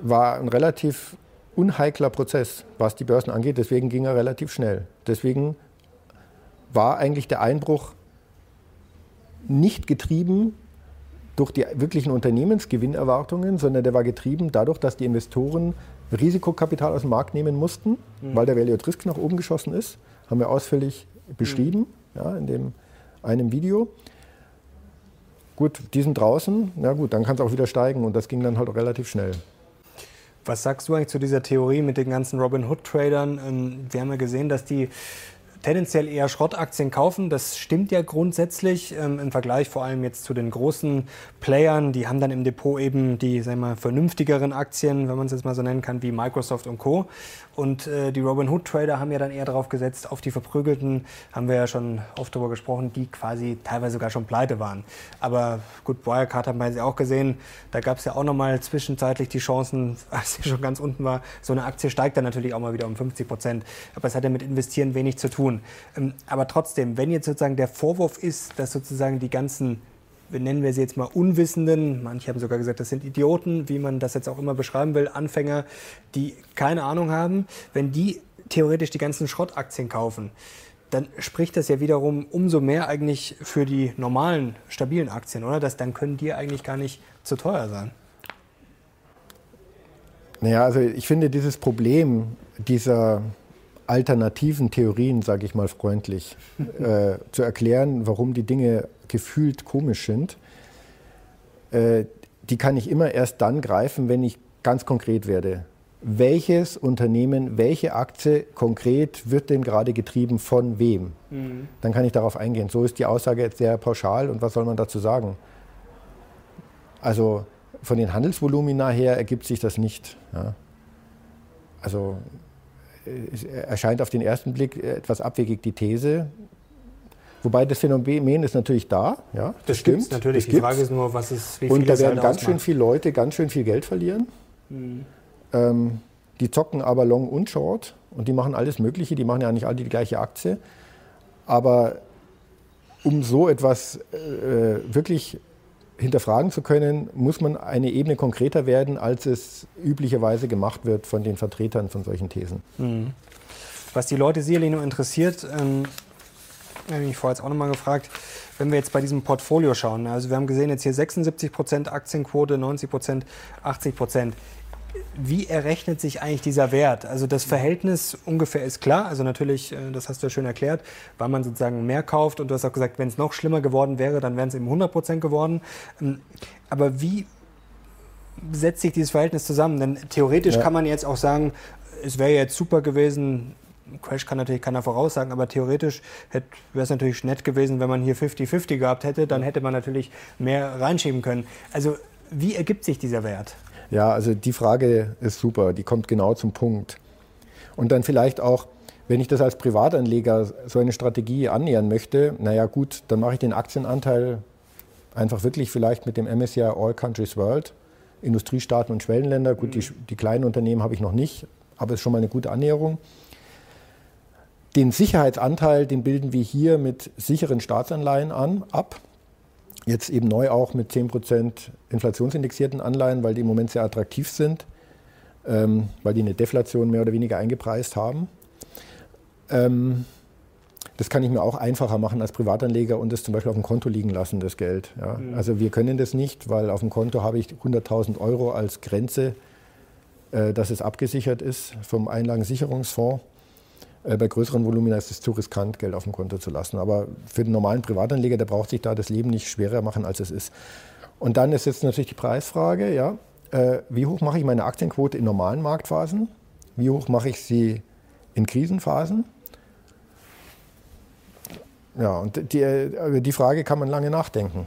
war ein relativ unheikler Prozess, was die Börsen angeht. Deswegen ging er relativ schnell. Deswegen war eigentlich der Einbruch nicht getrieben durch die wirklichen Unternehmensgewinnerwartungen, sondern der war getrieben dadurch, dass die Investoren Risikokapital aus dem Markt nehmen mussten, mhm. weil der Value at Risk nach oben geschossen ist. haben wir ausführlich beschrieben mhm. ja, in dem einem Video. Gut, die sind draußen, na gut, dann kann es auch wieder steigen und das ging dann halt relativ schnell. Was sagst du eigentlich zu dieser Theorie mit den ganzen Robin Hood-Tradern? Ähm, wir haben ja gesehen, dass die tendenziell eher Schrottaktien kaufen. Das stimmt ja grundsätzlich ähm, im Vergleich vor allem jetzt zu den großen Playern. Die haben dann im Depot eben die sagen wir, vernünftigeren Aktien, wenn man es jetzt mal so nennen kann, wie Microsoft und Co. Und äh, die Robinhood-Trader haben ja dann eher darauf gesetzt, auf die Verprügelten, haben wir ja schon oft darüber gesprochen, die quasi teilweise sogar schon pleite waren. Aber gut, Wirecard haben wir ja auch gesehen, da gab es ja auch nochmal zwischenzeitlich die Chancen, (laughs) als sie schon ganz unten war. So eine Aktie steigt dann natürlich auch mal wieder um 50 Prozent. Aber es hat ja mit Investieren wenig zu tun. Ähm, aber trotzdem, wenn jetzt sozusagen der Vorwurf ist, dass sozusagen die ganzen nennen wir sie jetzt mal Unwissenden, manche haben sogar gesagt, das sind Idioten, wie man das jetzt auch immer beschreiben will, Anfänger, die keine Ahnung haben, wenn die theoretisch die ganzen Schrottaktien kaufen, dann spricht das ja wiederum umso mehr eigentlich für die normalen, stabilen Aktien, oder? Das, dann können die eigentlich gar nicht zu teuer sein. Naja, also ich finde dieses Problem dieser alternativen Theorien, sage ich mal freundlich, äh, zu erklären, warum die Dinge gefühlt komisch sind, äh, die kann ich immer erst dann greifen, wenn ich ganz konkret werde. Welches Unternehmen, welche Aktie konkret wird denn gerade getrieben von wem? Mhm. Dann kann ich darauf eingehen. So ist die Aussage jetzt sehr pauschal und was soll man dazu sagen? Also von den Handelsvolumina her ergibt sich das nicht. Ja. Also erscheint auf den ersten Blick etwas abwegig die These. Wobei das Phänomen ist natürlich da. Ja, das, das stimmt. Natürlich. Das die Frage ist nur, was ist, wie Und da werden ganz ausmacht. schön viele Leute ganz schön viel Geld verlieren. Mhm. Ähm, die zocken aber Long und Short und die machen alles Mögliche. Die machen ja nicht alle die gleiche Aktie. Aber um so etwas äh, wirklich hinterfragen zu können, muss man eine Ebene konkreter werden, als es üblicherweise gemacht wird von den Vertretern von solchen Thesen. Mhm. Was die Leute sicherlich nur interessiert, ähm, habe ich mich vorher jetzt auch nochmal gefragt, wenn wir jetzt bei diesem Portfolio schauen, also wir haben gesehen jetzt hier 76 Prozent Aktienquote, 90 Prozent, 80 Prozent wie errechnet sich eigentlich dieser Wert? Also das Verhältnis ungefähr ist klar. Also natürlich, äh, das hast du ja schön erklärt, weil man sozusagen mehr kauft. Und du hast auch gesagt, wenn es noch schlimmer geworden wäre, dann wären es eben 100 Prozent geworden. Ähm, aber wie setzt sich dieses Verhältnis zusammen? Denn theoretisch ja. kann man jetzt auch sagen, es wäre jetzt super gewesen, Crash kann natürlich keiner voraussagen, aber theoretisch wäre es natürlich nett gewesen, wenn man hier 50-50 gehabt hätte, dann hätte man natürlich mehr reinschieben können. Also wie ergibt sich dieser Wert? Ja, also die Frage ist super, die kommt genau zum Punkt. Und dann vielleicht auch, wenn ich das als Privatanleger so eine Strategie annähern möchte, naja gut, dann mache ich den Aktienanteil einfach wirklich vielleicht mit dem MSCI All Countries World, Industriestaaten und Schwellenländer. Gut, die, mhm. die kleinen Unternehmen habe ich noch nicht, aber es ist schon mal eine gute Annäherung. Den Sicherheitsanteil, den bilden wir hier mit sicheren Staatsanleihen an, ab. Jetzt eben neu auch mit 10% inflationsindexierten Anleihen, weil die im Moment sehr attraktiv sind, ähm, weil die eine Deflation mehr oder weniger eingepreist haben. Ähm, das kann ich mir auch einfacher machen als Privatanleger und das zum Beispiel auf dem Konto liegen lassen, das Geld. Ja. Mhm. Also wir können das nicht, weil auf dem Konto habe ich 100.000 Euro als Grenze, äh, dass es abgesichert ist vom Einlagensicherungsfonds. Äh, bei größeren Volumina ist es zu riskant, Geld auf dem Konto zu lassen. Aber für den normalen Privatanleger, der braucht sich da das Leben nicht schwerer machen, als es ist. Und dann ist jetzt natürlich die Preisfrage, ja, äh, wie hoch mache ich meine Aktienquote in normalen Marktphasen? Wie hoch mache ich sie in Krisenphasen? Ja, und die, äh, die Frage kann man lange nachdenken.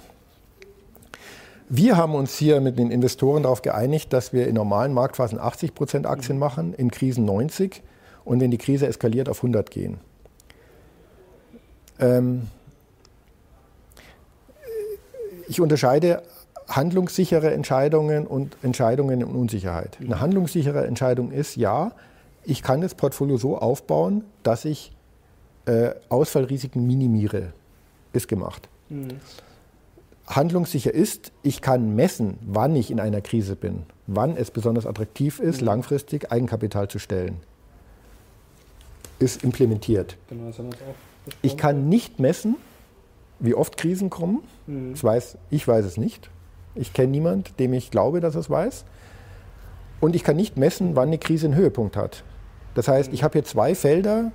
Wir haben uns hier mit den Investoren darauf geeinigt, dass wir in normalen Marktphasen 80 Prozent Aktien machen, in Krisen 90 und wenn die Krise eskaliert, auf 100 gehen. Ähm ich unterscheide handlungssichere Entscheidungen und Entscheidungen in Unsicherheit. Eine handlungssichere Entscheidung ist, ja, ich kann das Portfolio so aufbauen, dass ich äh, Ausfallrisiken minimiere. Ist gemacht. Mhm. Handlungssicher ist, ich kann messen, wann ich in einer Krise bin, wann es besonders attraktiv ist, mhm. langfristig Eigenkapital zu stellen ist implementiert. Genau, das haben wir auch ich kann nicht messen, wie oft Krisen kommen. Mhm. Das weiß, ich weiß es nicht. Ich kenne niemanden, dem ich glaube, dass er es weiß. Und ich kann nicht messen, wann eine Krise einen Höhepunkt hat. Das heißt, ich habe hier zwei Felder,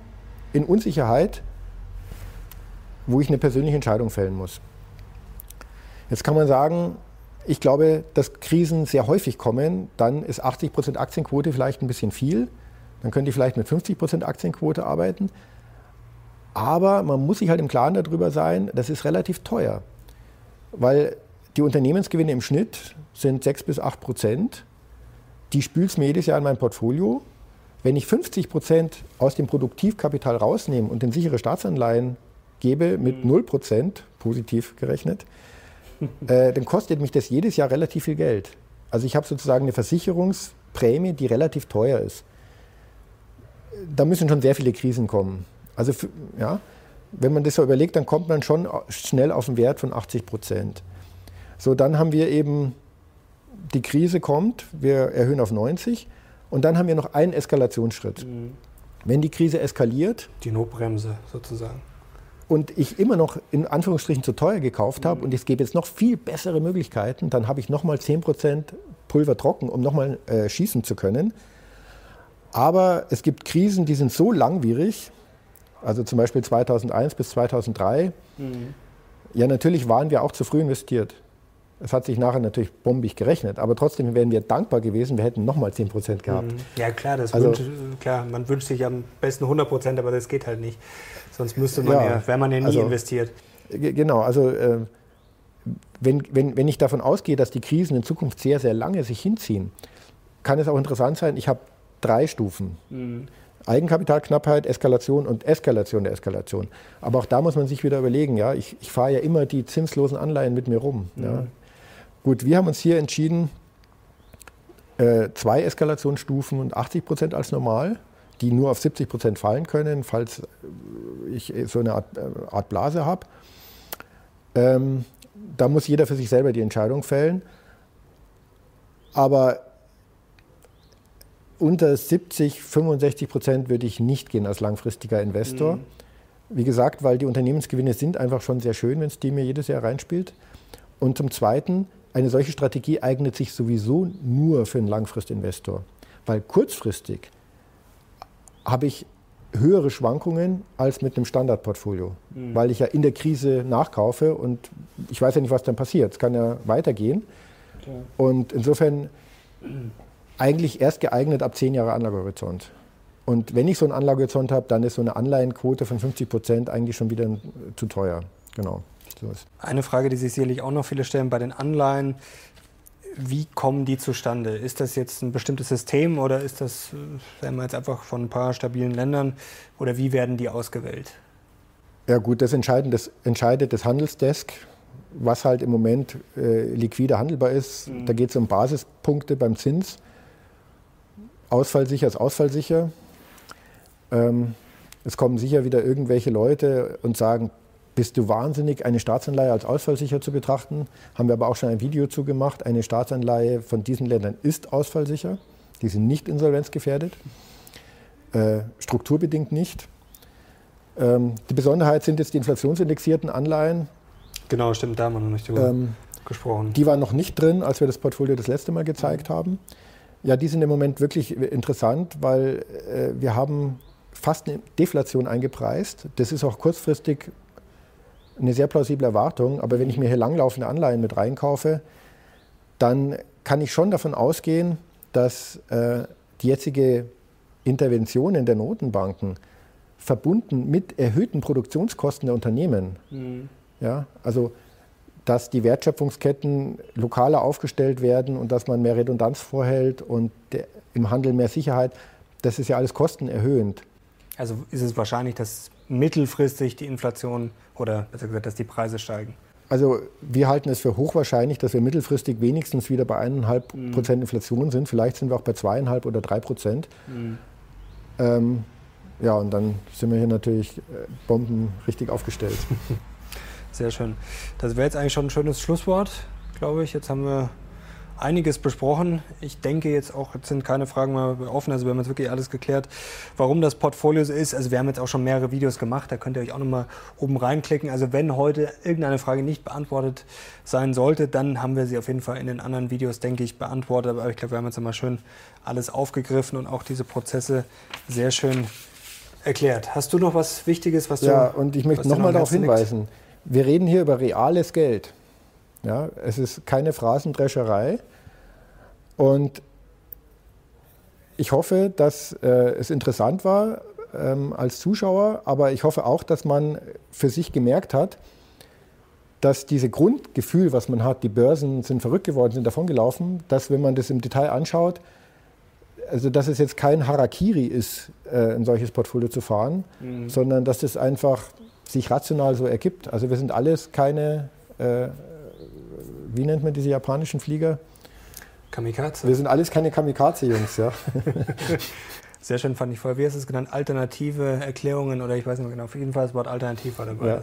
in Unsicherheit, wo ich eine persönliche Entscheidung fällen muss. Jetzt kann man sagen, ich glaube, dass Krisen sehr häufig kommen, dann ist 80% Aktienquote vielleicht ein bisschen viel. Dann könnte ich vielleicht mit 50% Aktienquote arbeiten. Aber man muss sich halt im Klaren darüber sein, das ist relativ teuer. Weil die Unternehmensgewinne im Schnitt sind 6 bis 8 Prozent. Die spült es mir jedes Jahr in mein Portfolio. Wenn ich 50 Prozent aus dem Produktivkapital rausnehme und in sichere Staatsanleihen gebe mit 0 mhm. Prozent, positiv gerechnet, äh, dann kostet mich das jedes Jahr relativ viel Geld. Also ich habe sozusagen eine Versicherungsprämie, die relativ teuer ist. Da müssen schon sehr viele Krisen kommen. Also ja, wenn man das so überlegt, dann kommt man schon schnell auf einen Wert von 80 Prozent. So, dann haben wir eben, die Krise kommt, wir erhöhen auf 90 und dann haben wir noch einen Eskalationsschritt. Mhm. Wenn die Krise eskaliert. Die Notbremse sozusagen. Und ich immer noch in Anführungsstrichen zu teuer gekauft habe mhm. und es gäbe jetzt noch viel bessere Möglichkeiten, dann habe ich nochmal 10% Pulver trocken, um nochmal äh, schießen zu können. Aber es gibt Krisen, die sind so langwierig, also zum Beispiel 2001 bis 2003. Mhm. Ja, natürlich waren wir auch zu früh investiert. Es hat sich nachher natürlich bombig gerechnet, aber trotzdem wären wir dankbar gewesen, wir hätten nochmal 10 Prozent gehabt. Mhm. Ja, klar, das also, wünscht, klar, man wünscht sich am besten 100 Prozent, aber das geht halt nicht. Sonst müsste man ja, ja wäre man ja nie also, investiert. Genau, also äh, wenn, wenn, wenn ich davon ausgehe, dass die Krisen in Zukunft sehr, sehr lange sich hinziehen, kann es auch interessant sein, ich habe drei Stufen. Mhm. Eigenkapitalknappheit, Eskalation und Eskalation der Eskalation. Aber auch da muss man sich wieder überlegen, ja, ich, ich fahre ja immer die zinslosen Anleihen mit mir rum. Mhm. Ja. Gut, wir haben uns hier entschieden, äh, zwei Eskalationsstufen und 80 Prozent als normal, die nur auf 70 Prozent fallen können, falls ich so eine Art, äh, Art Blase habe. Ähm, da muss jeder für sich selber die Entscheidung fällen. Aber unter 70, 65 Prozent würde ich nicht gehen als langfristiger Investor. Mhm. Wie gesagt, weil die Unternehmensgewinne sind einfach schon sehr schön, wenn es die mir jedes Jahr reinspielt. Und zum Zweiten, eine solche Strategie eignet sich sowieso nur für einen Langfristinvestor. Weil kurzfristig habe ich höhere Schwankungen als mit einem Standardportfolio, mhm. weil ich ja in der Krise nachkaufe und ich weiß ja nicht, was dann passiert. Es kann ja weitergehen. Okay. Und insofern eigentlich erst geeignet ab zehn Jahre Anlagehorizont. Und wenn ich so einen Anlagehorizont habe, dann ist so eine Anleihenquote von 50 Prozent eigentlich schon wieder zu teuer. Genau. So eine Frage, die sich sicherlich auch noch viele stellen bei den Anleihen. Wie kommen die zustande? Ist das jetzt ein bestimmtes System oder ist das, sagen wir jetzt einfach von ein paar stabilen Ländern oder wie werden die ausgewählt? Ja gut, das, das entscheidet das Handelsdesk was halt im Moment äh, liquide handelbar ist. Mhm. Da geht es um Basispunkte beim Zins. Ausfallsicher ist ausfallsicher. Ähm, es kommen sicher wieder irgendwelche Leute und sagen, bist du wahnsinnig, eine Staatsanleihe als ausfallsicher zu betrachten? Haben wir aber auch schon ein Video zu gemacht. Eine Staatsanleihe von diesen Ländern ist ausfallsicher. Die sind nicht insolvenzgefährdet. Äh, strukturbedingt nicht. Ähm, die Besonderheit sind jetzt die inflationsindexierten Anleihen. Genau, stimmt, da haben wir noch nicht drüber ähm, gesprochen. Die waren noch nicht drin, als wir das Portfolio das letzte Mal gezeigt haben. Ja, die sind im Moment wirklich interessant, weil äh, wir haben fast eine Deflation eingepreist. Das ist auch kurzfristig eine sehr plausible Erwartung. Aber wenn ich mir hier langlaufende Anleihen mit reinkaufe, dann kann ich schon davon ausgehen, dass äh, die jetzige Interventionen der Notenbanken verbunden mit erhöhten Produktionskosten der Unternehmen mhm. Ja, also dass die Wertschöpfungsketten lokaler aufgestellt werden und dass man mehr Redundanz vorhält und im Handel mehr Sicherheit, das ist ja alles kostenerhöhend. Also ist es wahrscheinlich, dass mittelfristig die Inflation oder besser gesagt, dass die Preise steigen? Also wir halten es für hochwahrscheinlich, dass wir mittelfristig wenigstens wieder bei 1,5 mhm. Prozent Inflation sind. Vielleicht sind wir auch bei 2,5 oder 3 Prozent. Mhm. Ähm, ja, und dann sind wir hier natürlich äh, Bomben richtig aufgestellt. (laughs) Sehr schön. Das wäre jetzt eigentlich schon ein schönes Schlusswort, glaube ich. Jetzt haben wir einiges besprochen. Ich denke jetzt auch, jetzt sind keine Fragen mehr offen, also wir haben jetzt wirklich alles geklärt, warum das Portfolio so ist. Also wir haben jetzt auch schon mehrere Videos gemacht, da könnt ihr euch auch nochmal oben reinklicken. Also wenn heute irgendeine Frage nicht beantwortet sein sollte, dann haben wir sie auf jeden Fall in den anderen Videos, denke ich, beantwortet. Aber ich glaube, wir haben jetzt nochmal schön alles aufgegriffen und auch diese Prozesse sehr schön erklärt. Hast du noch was Wichtiges, was du. Ja, und ich möchte nochmal darauf hinweisen: liegt? Wir reden hier über reales Geld. Ja, es ist keine Phrasendrescherei. Und ich hoffe, dass äh, es interessant war ähm, als Zuschauer, aber ich hoffe auch, dass man für sich gemerkt hat, dass dieses Grundgefühl, was man hat, die Börsen sind verrückt geworden, sind davongelaufen, dass wenn man das im Detail anschaut, also dass es jetzt kein Harakiri ist, äh, ein solches Portfolio zu fahren, mhm. sondern dass es einfach sich rational so ergibt. Also wir sind alles keine, äh, wie nennt man diese japanischen Flieger? Kamikaze. Wir sind alles keine Kamikaze-Jungs, ja. (laughs) Sehr schön fand ich vorher, wie hast du es genannt? Alternative Erklärungen oder ich weiß nicht mehr genau, auf jeden Fall das Wort alternativ war dabei. Ja.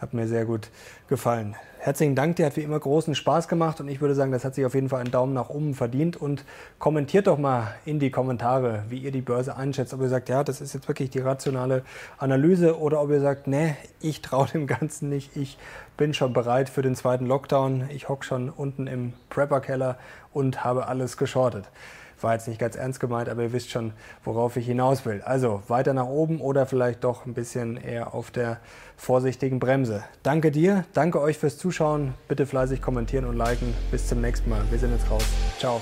Hat mir sehr gut gefallen. Herzlichen Dank, dir hat wie immer großen Spaß gemacht und ich würde sagen, das hat sich auf jeden Fall einen Daumen nach oben verdient und kommentiert doch mal in die Kommentare, wie ihr die Börse einschätzt, ob ihr sagt, ja, das ist jetzt wirklich die rationale Analyse oder ob ihr sagt, nee, ich traue dem Ganzen nicht, ich bin schon bereit für den zweiten Lockdown, ich hocke schon unten im Prepper-Keller und habe alles geschortet. War jetzt nicht ganz ernst gemeint, aber ihr wisst schon, worauf ich hinaus will. Also weiter nach oben oder vielleicht doch ein bisschen eher auf der vorsichtigen Bremse. Danke dir, danke euch fürs Zuschauen. Bitte fleißig kommentieren und liken. Bis zum nächsten Mal. Wir sind jetzt raus. Ciao.